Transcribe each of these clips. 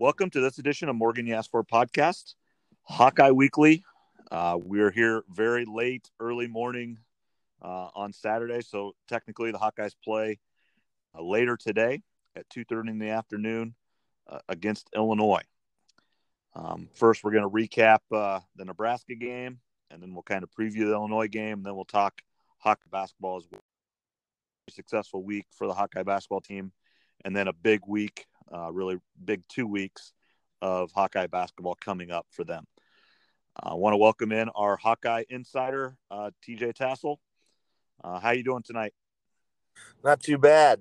Welcome to this edition of Morgan For podcast, Hawkeye Weekly. Uh, we're here very late, early morning uh, on Saturday, so technically the Hawkeyes play uh, later today at 2.30 in the afternoon uh, against Illinois. Um, first, we're going to recap uh, the Nebraska game, and then we'll kind of preview the Illinois game, and then we'll talk Hawkeye basketball as well. Successful week for the Hawkeye basketball team, and then a big week, uh, really big two weeks of Hawkeye basketball coming up for them. I want to welcome in our Hawkeye insider, uh, TJ Tassell. Uh, how you doing tonight? Not too bad.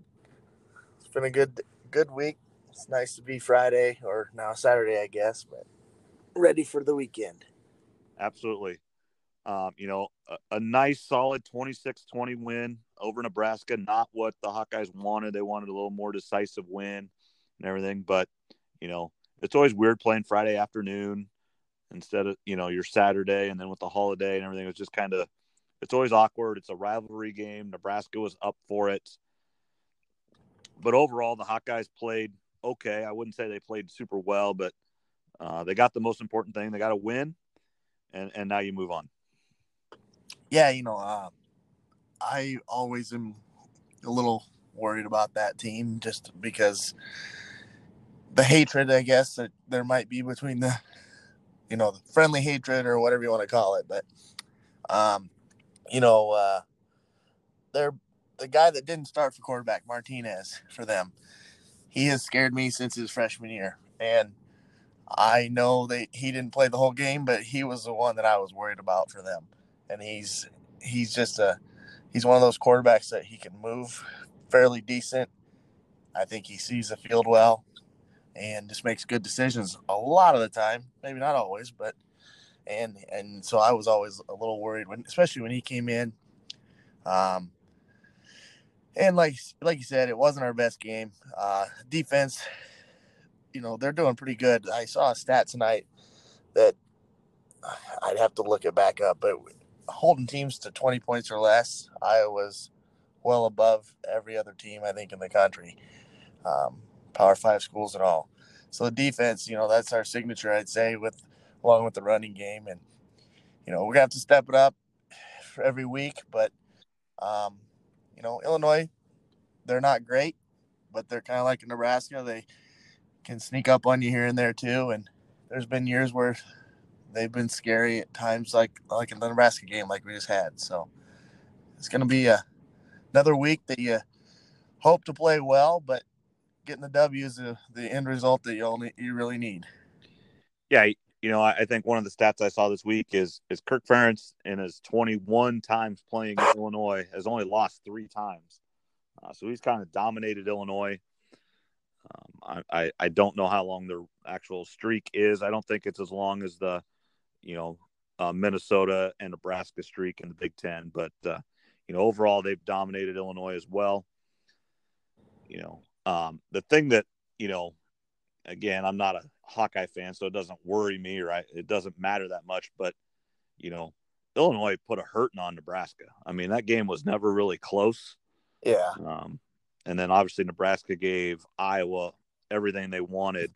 It's been a good good week. It's nice to be Friday or now Saturday, I guess, but ready for the weekend. Absolutely. Um, you know, a, a nice solid 26-20 win over Nebraska. Not what the Hawkeyes wanted. They wanted a little more decisive win and everything, but you know, it's always weird playing Friday afternoon instead of you know your Saturday, and then with the holiday and everything, it's just kind of it's always awkward. It's a rivalry game. Nebraska was up for it, but overall, the Hawkeyes played okay. I wouldn't say they played super well, but uh, they got the most important thing. They got a win, and and now you move on. Yeah, you know, uh, I always am a little worried about that team just because the hatred, I guess, that there might be between the, you know, the friendly hatred or whatever you want to call it. But, um, you know, uh, they're the guy that didn't start for quarterback, Martinez, for them. He has scared me since his freshman year, and I know that he didn't play the whole game, but he was the one that I was worried about for them. And he's he's just a he's one of those quarterbacks that he can move fairly decent. I think he sees the field well and just makes good decisions a lot of the time. Maybe not always, but and and so I was always a little worried when, especially when he came in. Um, and like like you said, it wasn't our best game. Uh, defense, you know, they're doing pretty good. I saw a stat tonight that I'd have to look it back up, but holding teams to 20 points or less, Iowa's well above every other team I think in the country. Um, Power Five schools and all. So the defense, you know, that's our signature, I'd say, with along with the running game, and you know, we're gonna have to step it up for every week. But um, you know, Illinois, they're not great, but they're kind of like in Nebraska. They can sneak up on you here and there too. And there's been years where they've been scary at times, like like in the Nebraska game, like we just had. So it's gonna be a another week that you hope to play well, but getting the W is the, the end result that you only you really need. Yeah, you know, I, think one of the stats I saw this week is is Kirk Ferentz in his 21 times playing in Illinois has only lost three times, uh, so he's kind of dominated Illinois. Um, I, I, I don't know how long their actual streak is. I don't think it's as long as the, you know, uh, Minnesota and Nebraska streak in the Big Ten, but uh, you know, overall they've dominated Illinois as well. You know, um, the thing that you know, again, I'm not a Hawkeye fan, so it doesn't worry me, right? It doesn't matter that much. But you know, Illinois put a hurting on Nebraska. I mean, that game was never really close. Yeah. Um, and then obviously Nebraska gave Iowa everything they wanted.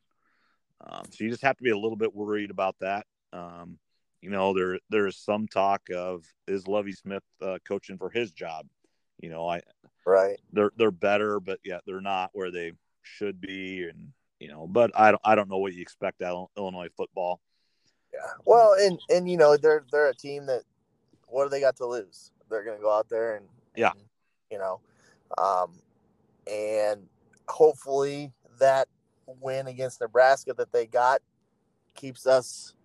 Um, so you just have to be a little bit worried about that. Um, you know, there there is some talk of is Lovie Smith uh, coaching for his job. You know, I right they're they're better, but yeah, they're not where they should be, and you know, but I don't I don't know what you expect out of Illinois football. Yeah, well, and and you know they're they're a team that what do they got to lose? They're going to go out there and, yeah, and, you know, um, and hopefully that win against Nebraska that they got keeps us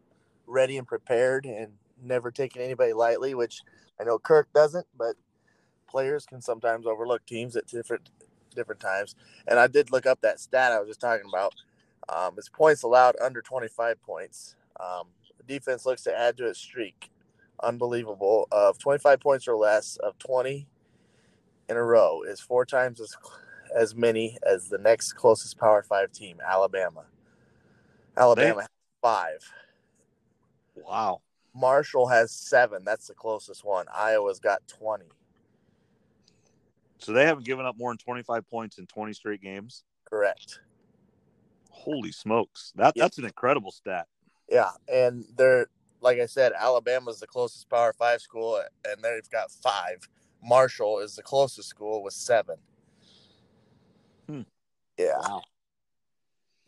ready and prepared and never taking anybody lightly, which I know Kirk doesn't, but players can sometimes overlook teams at different different times. And I did look up that stat I was just talking about. Um, it's points allowed under 25 points. Um, the defense looks to add to its streak. Unbelievable. Of 25 points or less of 20 in a row is four times as as many as the next closest Power Five team, Alabama. Alabama has five. Wow. Marshall has seven. That's the closest one. Iowa's got 20. So they haven't given up more than 25 points in 20 straight games. Correct. Holy smokes. That Yeah. that's an incredible stat. Yeah, and they're like I said, Alabama's the closest Power Five school, and they've got five. Marshall is the closest school with seven. Hmm. Yeah, Wow.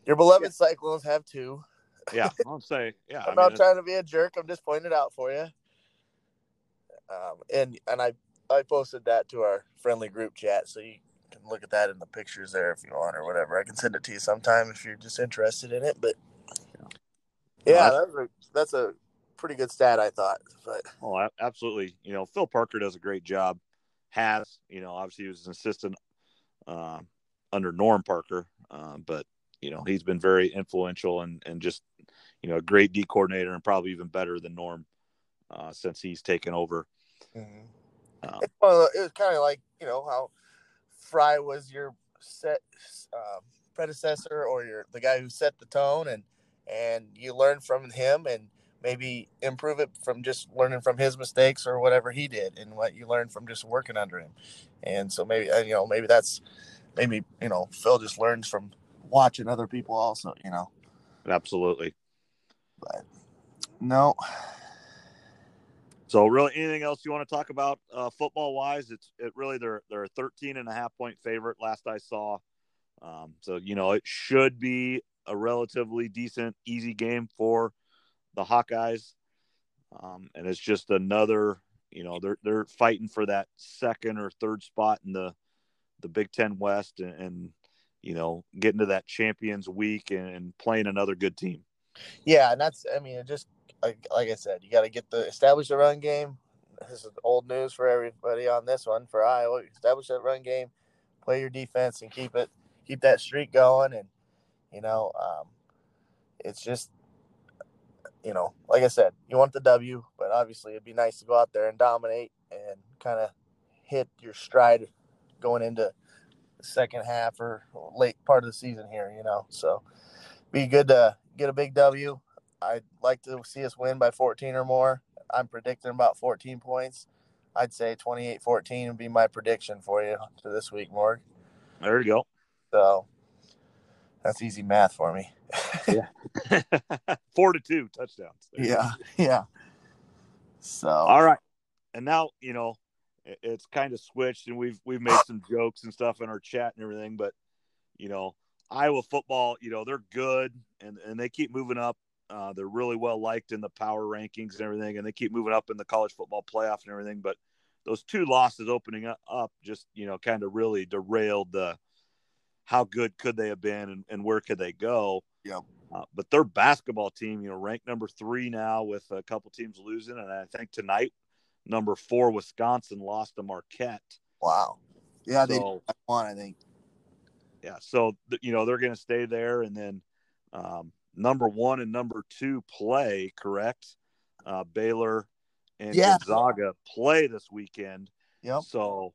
your beloved Cyclones have two. Yeah, I'll say, yeah. I'm I not mean, trying to be a jerk. I'm just pointing it out for you. Um, and and I I posted that to our friendly group chat, so you can look at that in the pictures there if you want or whatever. I can send it to you sometime if you're just interested in it. But yeah, Well, that's a that's a pretty good stat, I thought. But Oh, absolutely. You know, Phil Parker does a great job. Has you know, obviously he was an assistant um, under Norm Parker, um, but you know he's been very influential and and just you know a great D coordinator and probably even better than Norm uh, since he's taken over. Um, of it was kind of like you know how Fry was your set um, predecessor or your the guy who set the tone, and and you learn from him and maybe improve it from just learning from his mistakes or whatever he did and what you learned from just working under him. And so maybe and, you know maybe that's maybe you know Phil just learns from watching other people also. You know, absolutely. but no, So really anything else you want to talk about uh, football wise? It's it really they're they're a 13 and a half point favorite last I saw. Um, so you know it should be a relatively decent easy game for the Hawkeyes. Um, and it's just another, you know, they're they're fighting for that second or third spot in the the Big 10 West and, and you know, getting to that champions week and, and playing another good team. Yeah, and that's I mean, it just like I said, you got to get the establish the run game. This is old news for everybody on this one for Iowa. Establish that run game, play your defense, and keep it keep that streak going. And you know, um, it's just you know, like I said, you want the W, but obviously it'd be nice to go out there and dominate and kind of hit your stride going into the second half or late part of the season here. You know, so be good to get a big W. I'd like to see us win by 14 or more. I'm predicting about 14 points. I'd say 28 14 would be my prediction for you for this week, Morg. There you go. So that's easy math for me. yeah. Four to two touchdowns. There. Yeah. Yeah. So, All right. And now, you know, it's kind of switched and we've we've made some jokes and stuff in our chat and everything, but you know, Iowa football, you know, they're good and and they keep moving up. Uh, they're really well liked in the power rankings and everything, and they keep moving up in the college football playoff and everything. But those two losses opening up, just you know kind of really derailed the how good could they have been and, and where could they go. Yep. Uh, but their basketball team, you know, ranked number three now with a couple teams losing, and I think tonight number four Wisconsin lost to Marquette. wow. Yeah, they won, I think. yeah so you know they're going to stay there and then um, number one and number two play correct uh, baylor and Yeah. gonzaga play this weekend Yep. so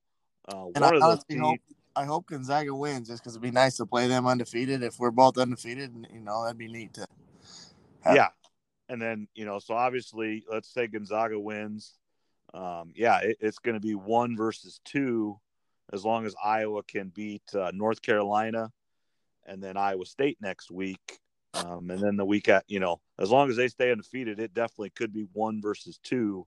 uh, And I honestly hope I hope Gonzaga wins just because it'd be nice to play them undefeated. If we're both undefeated, and you know, that'd be neat to. have. yeah and then you know so obviously let's say gonzaga wins um, yeah it, it's going to be one versus two as long as iowa can beat uh, north carolina and then iowa state next week um, and then the week at you know as long as they stay undefeated it definitely could be one versus two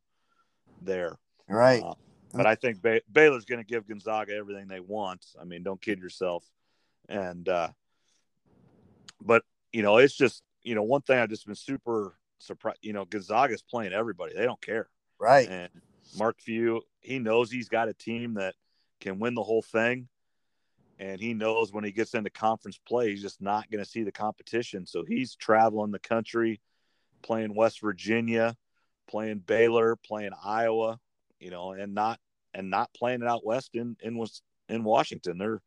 there. Right. Uh, but i think ba- baylor's going to give gonzaga everything they want. I mean don't kid yourself. And uh but you know it's just you know one thing i've just been super surprised you know gonzaga's playing everybody. They don't care. Right. and mark few he knows he's got a team that can win the whole thing and he knows when he gets into conference play he's just not going to see the competition. So he's traveling the country playing west virginia playing baylor playing iowa you know and not and not playing it out west in in was in washington. They're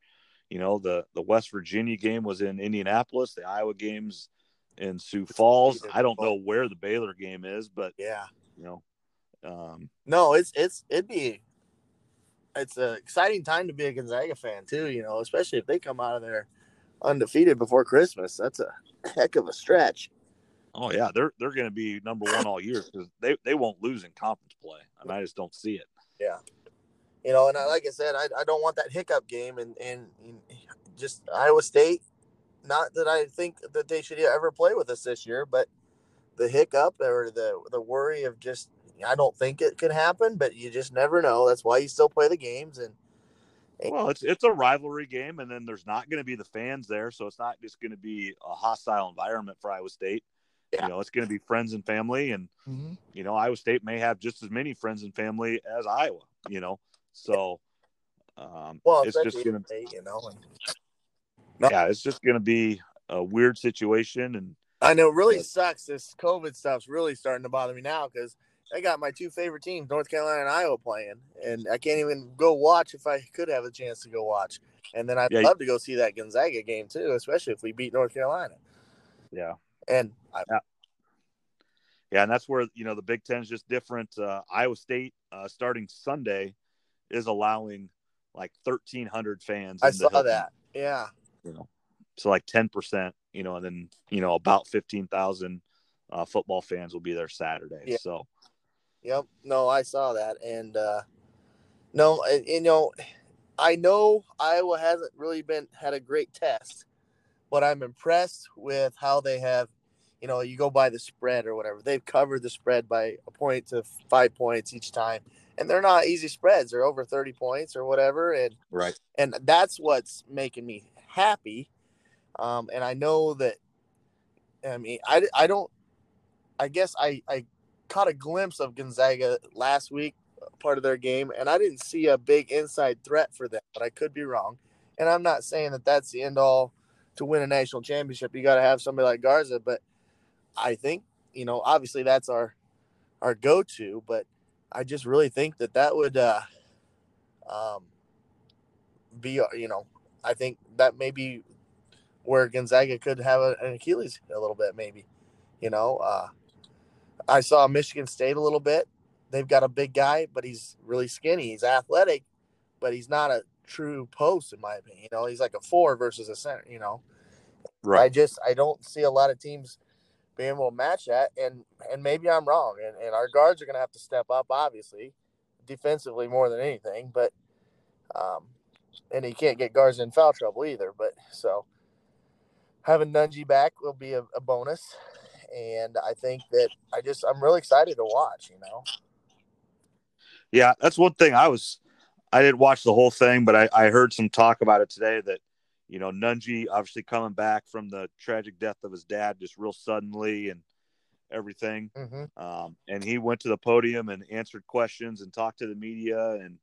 you know the the west virginia game was in indianapolis the iowa games in sioux falls. i don't know where the baylor game is but Yeah. you know um No, it's it's it'd be it's an exciting time to be a Gonzaga fan too. You know, especially if they come out of there undefeated before Christmas. That's a heck of a stretch. Oh yeah, they're they're going to be number one all year because they, they won't lose in conference play. I mean, I just don't see it. Yeah, you know, and I, like I said, I, I don't want that hiccup game and and, and just Iowa State. not that I think that they should ever play with us this year, but the hiccup or the the worry of just I don't think it can happen, but you just never know. That's why you still play the games and well, it's it's a rivalry game, and then there's not going to be the fans there, so it's not just going to be a hostile environment for Iowa State. Yeah. You know, it's going to be friends and family, and mm-hmm. you know, Iowa State may have just as many friends and family as Iowa. You know, so um, well, it's just going to, be you know, and, no. yeah, it's just going to be a weird situation, and I know it really but, sucks. This COVID stuff's really starting to bother me now because I got my two favorite teams, North Carolina and Iowa, playing, and I can't even go watch if I could have a chance to go watch. And then I'd yeah, love to go see that Gonzaga game too, especially if we beat North Carolina. Yeah, and I, yeah. yeah, and that's where you know the Big Ten is just different. Uh, Iowa State uh, starting Sunday is allowing like thirteen hundred fans. I saw Hilton. that. Yeah, you know, so like ten percent, you know, and then you know about fifteen thousand uh, football fans will be there Saturday. Yeah. So Yep. No, I saw that, and uh, no, you know, I know Iowa hasn't really been had a great test, but I'm impressed with how they have. You know, you go by the spread or whatever. They've covered the spread by a point to five points each time, and they're not easy spreads. They're over thirty points or whatever, and right. And that's what's making me happy. Um, and I know that. I mean, I, I don't. I guess I I caught a glimpse of Gonzaga last week, part of their game, and I didn't see a big inside threat for them, but I could be wrong. And I'm not saying that that's the end all to win a national championship. You got to have somebody like Garza, but I think you know, obviously that's our our go to, but I just really think that that would uh, um, be you know, I think that maybe where Gonzaga could have an Achilles a little bit, maybe, you know. Uh, I saw Michigan State a little bit. They've got a big guy, but he's really skinny. He's athletic, but he's not a true post, in my opinion. You know, he's like a four versus a center. You know, right? I just I don't see a lot of teams being able to match that, and and maybe I'm wrong. And and our guards are going to have to step up, obviously, defensively more than anything. But um, and he can't get guards in foul trouble either. But so having Nunge back will be a, a bonus and I think that I just I'm really excited to watch. You know. Yeah, that's one thing I was. I didn't watch the whole thing, but I, I heard some talk about it today that you know Nunge obviously coming back from the tragic death of his dad just real suddenly and everything. Mm-hmm. Um, and he went to the podium and answered questions and talked to the media and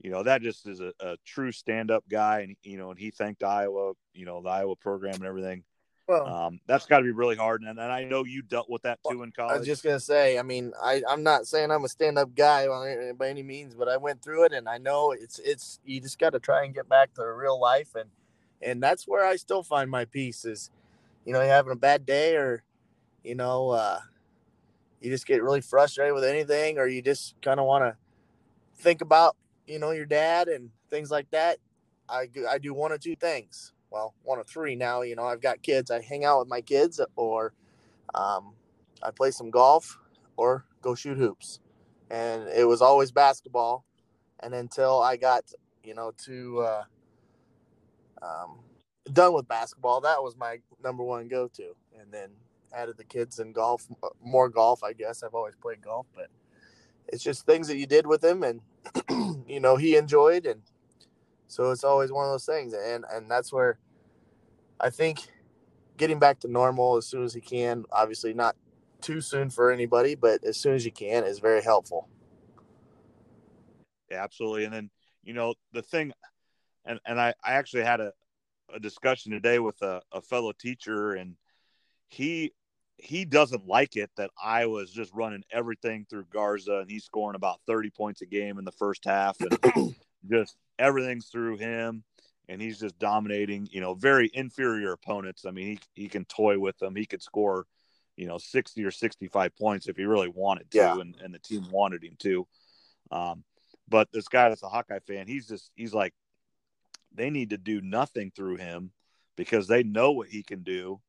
you know that just is a, a true stand-up guy and you know and he thanked iowa you know the iowa program and everything well, um, that's got to be really hard, and, and I know you dealt with that too in college. I was just gonna say, I mean, I I'm not saying I'm a stand-up guy by any means, but I went through it, and I know it's it's you just got to try and get back to real life, and and that's where I still find my peace is, you know, having a bad day, or you know, uh, you just get really frustrated with anything, or you just kind of want to think about you know your dad and things like that. I I do one or two things well, one of three now. You know, I've got kids. I hang out with my kids, or um, I play some golf, or go shoot hoops. And it was always basketball. And until I got, you know, to uh, um, done with basketball, that was my number one go to. And then added the kids and golf, more golf, I guess. I've always played golf, but it's just things that you did with him, and you know he enjoyed, and so it's always one of those things, and and that's where I think getting back to normal as soon as he can, obviously not too soon for anybody, but as soon as you can is very helpful. Yeah, absolutely. And then, you know, the thing, and, and I, I actually had a, a discussion today with a, a fellow teacher and he, he doesn't like it that I was just running everything through Garza and he's scoring about 30 points a game in the first half and just everything's through him and he's just dominating, you know, very inferior opponents. I mean, he, he can toy with them. He could score, you know, 60 or 65 points if he really wanted to, yeah. and, and the team wanted him to. Um, but this guy that's a Hawkeye fan, he's just, he's like, they need to do nothing through him because they know what he can do.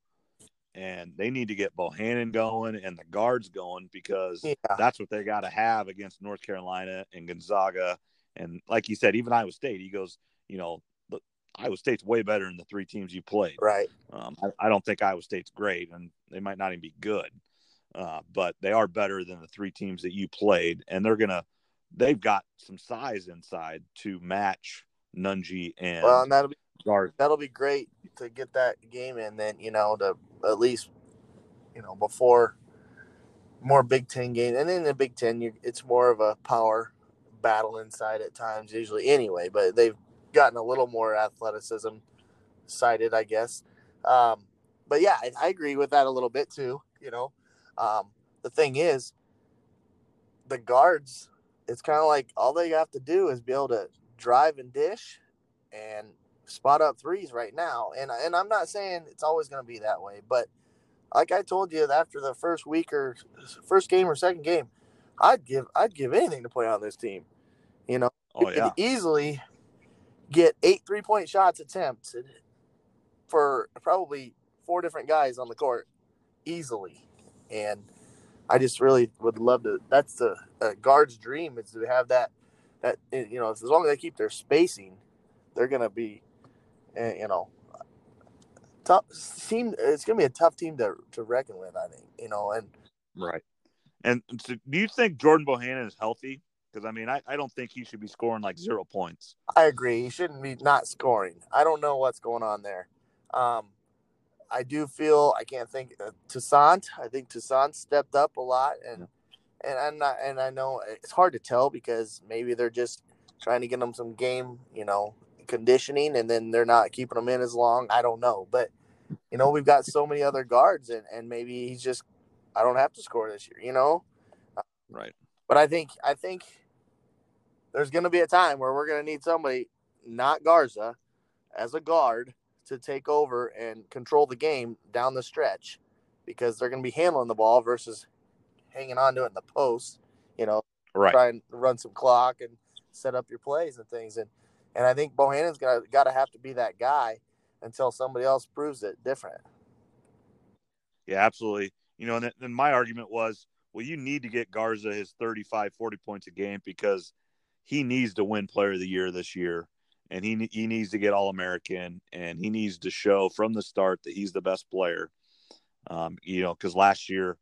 And they need to get Bohannon going and the guards going because yeah. that's what they got to have against North Carolina and Gonzaga. And like he said, even Iowa State, he goes, you know, Iowa State's way better than the three teams you played. Right. Um, I, I, don't think Iowa State's great, and they might not even be good, uh, but they are better than the three teams that you played, and they're gonna. They've got some size inside to match Nunge and well, and that'll be Garza. that'll be great to get that game in. Then you know to at least you know before more Big Ten game, and in the Big Ten, you, it's more of a power battle inside at times, usually anyway. But they've gotten a little more athleticism cited, I guess. Um, but yeah, I, I, agree with that a little bit too. You know, um, the thing is, the guards. It's kind of like all they have to do is be able to drive and dish, and spot up threes right now. And and I'm not saying it's always going to be that way, but like I told you after the first week or first game or second game, I'd give I'd give anything to play on this team. You know, oh, yeah. easily get eight three point shots attempted for probably four different guys on the court easily, and I just really would love to. That's the guard's dream is to have that. That you know, as long as they keep their spacing, they're gonna be, eh, you know, tough team. It's gonna be a tough team to to reckon with. I think you know, and right. And so do you think Jordan Bohannon is healthy? Because I mean, I, I don't think he should be scoring like zero points. I agree. He shouldn't be not scoring. I don't know what's going on there. Um, I do feel I can't think uh, Toussaint. I think Toussaint stepped up a lot, and and I'm not, and I know it's hard to tell because maybe they're just trying to get them some game, you know, conditioning, and then they're not keeping them in as long. I don't know, but you know, we've got so many other guards, and and maybe he's just I don't have to score this year, you know. Right. But I think I think there's going to be a time where we're going to need somebody, not Garza, as a guard to take over and control the game down the stretch, because they're going to be handling the ball versus hanging on to it in the post. You know, right. try and run some clock and set up your plays and things. And and I think Bohannon's got got to have to be that guy until somebody else proves it different. Yeah, absolutely. You know, and then my argument was well, you need to get Garza his 35, 40 points a game because he needs to win player of the year this year. And he, he needs to get all American and he needs to show from the start that he's the best player. Um, you know, because last year,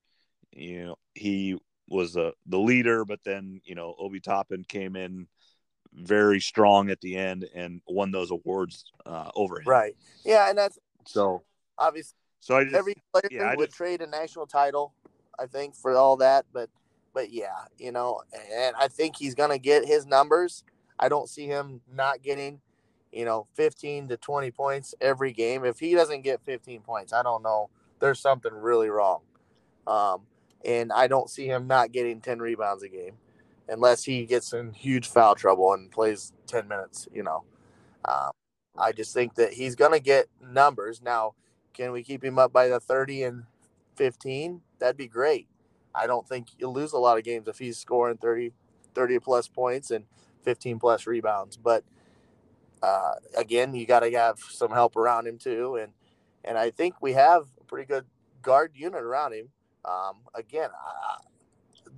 you know, he was uh, the leader, but then, you know, Obi Toppin came in very strong at the end and won those awards uh, over him. Right. Yeah. And that's so obviously. So I just, every player yeah, would just, trade a national title I think, for all that. But but yeah, you know, and I think he's gonna get his numbers. I don't see him not getting, you know, 15 to 20 points every game. If he doesn't get 15 points, I don't know. There's something really wrong. Um, and I don't see him not getting 10 rebounds a game unless he gets in huge foul trouble and plays 10 minutes, you know. Um, I just think that he's going to get numbers. Now, can we keep him up by the 30 and 15? that'd be great. I don't think you'll lose a lot of games if he's scoring 30, 30 plus points and 15 plus rebounds. But uh, again, you got to have some help around him too. And, and I think we have a pretty good guard unit around him. Um, again, uh,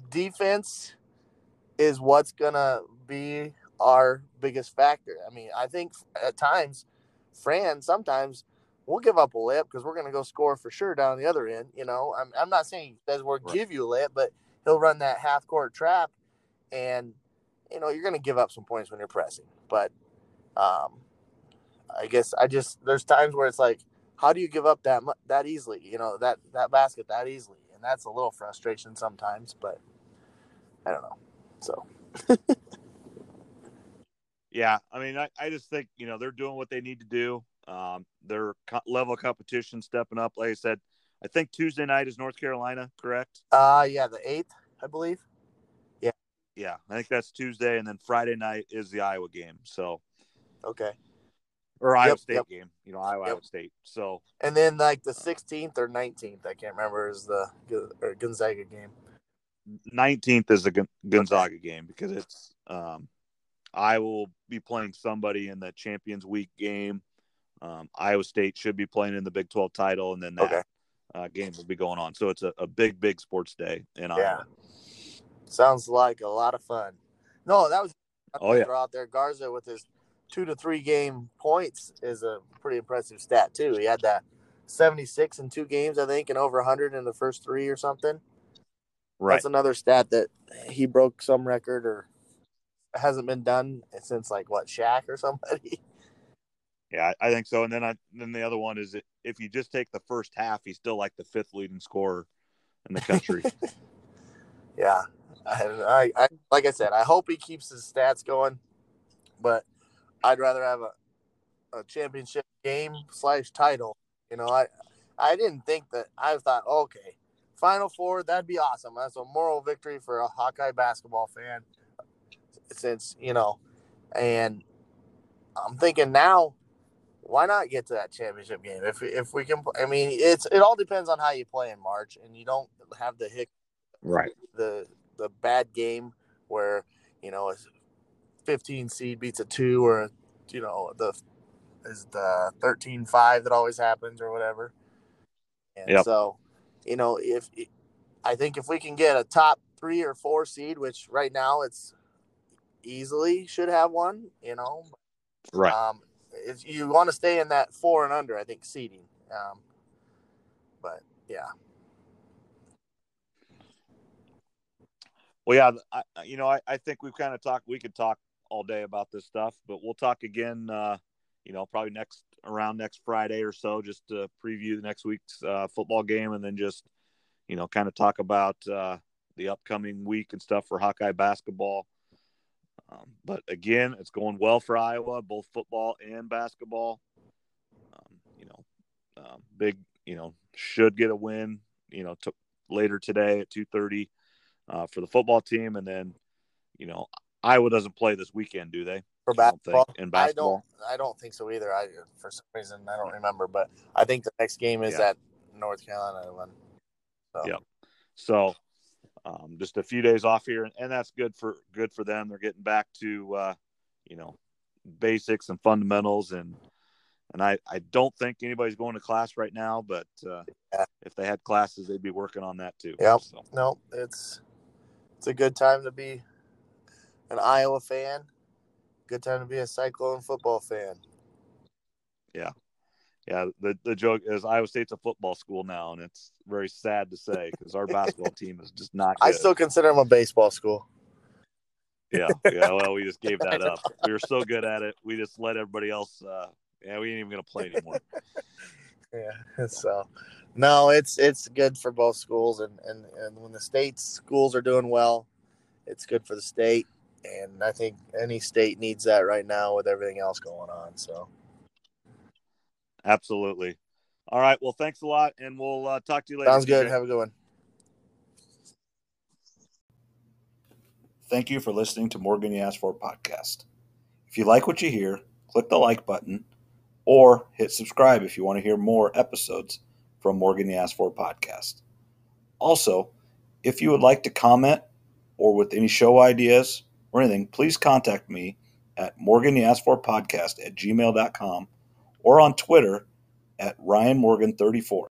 defense is what's going to be our biggest factor. I mean, I think at times, Fran sometimes we'll give up a lip because we're going to go score for sure down the other end. You know, I'm, I'm not saying that we'll right. give you a lip, but he'll run that half court trap, and you know you're going to give up some points when you're pressing. But um, I guess I just there's times where it's like, how do you give up that that easily? You know that that basket that easily, and that's a little frustration sometimes. But I don't know. So. yeah, I mean, I, I just think you know they're doing what they need to do. Um, their co- level of competition stepping up. Like I said, I think Tuesday night is North Carolina, correct? Uh yeah, the eighth, I believe. Yeah. Yeah, I think that's Tuesday, and then Friday night is the Iowa game. So. Okay. Or Iowa yep, State yep. game, you know, Iowa, yep. Iowa State. So. And then like the 16th or 19th, I can't remember, is the or Gonzaga game. 19th is the Gonzaga okay. game because it's um, I will be playing somebody in the Champions Week game um, Iowa State should be playing in the Big 12 title, and then that okay. uh, game will be going on. So it's a, a big, big sports day in yeah. Iowa. Sounds like a lot of fun. No, that was oh yeah out there. Garza with his two to three game points is a pretty impressive stat too. He had that 76 in two games, I think, and over 100 in the first three or something. Right. That's another stat that he broke some record or hasn't been done since like what Shaq or somebody. Yeah, I think so. And then I then the other one is if you just take the first half, he's still like the fifth leading scorer in the country. yeah, I, I, I, like I said, I hope he keeps his stats going, but I'd rather have a, a championship game slash title. You know, I I didn't think that. I thought, okay, Final Four, that'd be awesome. That's a moral victory for a Hawkeye basketball fan. Since you know, and I'm thinking now why not get to that championship game if if we can? I mean, it's it all depends on how you play in March, and you don't have the hick, right? The the bad game where you know a 15 seed beats a two, or you know the is the 13-5 that always happens or whatever. And yep. so, you know, if I think if we can get a top three or four seed, which right now it's easily should have one, you know, right. Um, if you want to stay in that four and under, I think seeding. Um, but yeah. Well, yeah, I, you know, I, I think we've kind of talked. We could talk all day about this stuff, but we'll talk again. Uh, you know, probably next around next Friday or so, just to preview the next week's uh, football game, and then just you know, kind of talk about uh, the upcoming week and stuff for Hawkeye basketball. Um, but again, it's going well for Iowa, both football and basketball. Um, you know, uh, big, you know, should get a win. You know, t- later today at two thirty uh, for the football team, and then, you know, Iowa doesn't play this weekend, do they? For basketball, in basketball, I don't. I don't think so either. I for some reason I don't remember, but I think the next game is yeah. at North Carolina. So. Yeah. So um, just a few days off here, and, and, that's good for good for them. They're getting back to uh, you know basics and fundamentals, and and I I don't think anybody's going to class right now, but uh, yeah. if they had classes, they'd be working on that too. Yep. So. No, it's it's a good time to be an Iowa fan. Good time to be a Cyclone football fan. Yeah, yeah, the, the joke is Iowa State's a football school now, and it's very sad to say because our basketball team is just not. Good. I still consider them a baseball school. Yeah, yeah. Well, we just gave that up. We were so good at it, we just let everybody else. Uh, yeah, we ain't even gonna play anymore. yeah. So, no, it's it's good for both schools, and and and when the state schools are doing well, it's good for the state, and I think any state needs that right now with everything else going on. So. Absolutely. All right. Well, thanks a lot, and we'll uh, talk to you later. Sounds good. Have a good one. Thank you for listening to Morgan You Asked For podcast. If you like what you hear, click the like button or hit subscribe if you want to hear more episodes from Morgan You Asked For podcast. Also, if you would like to comment or with any show ideas or anything, please contact me at Morgan You Asked For podcast at gmail.com or on Twitter at Ryan Morgan 34.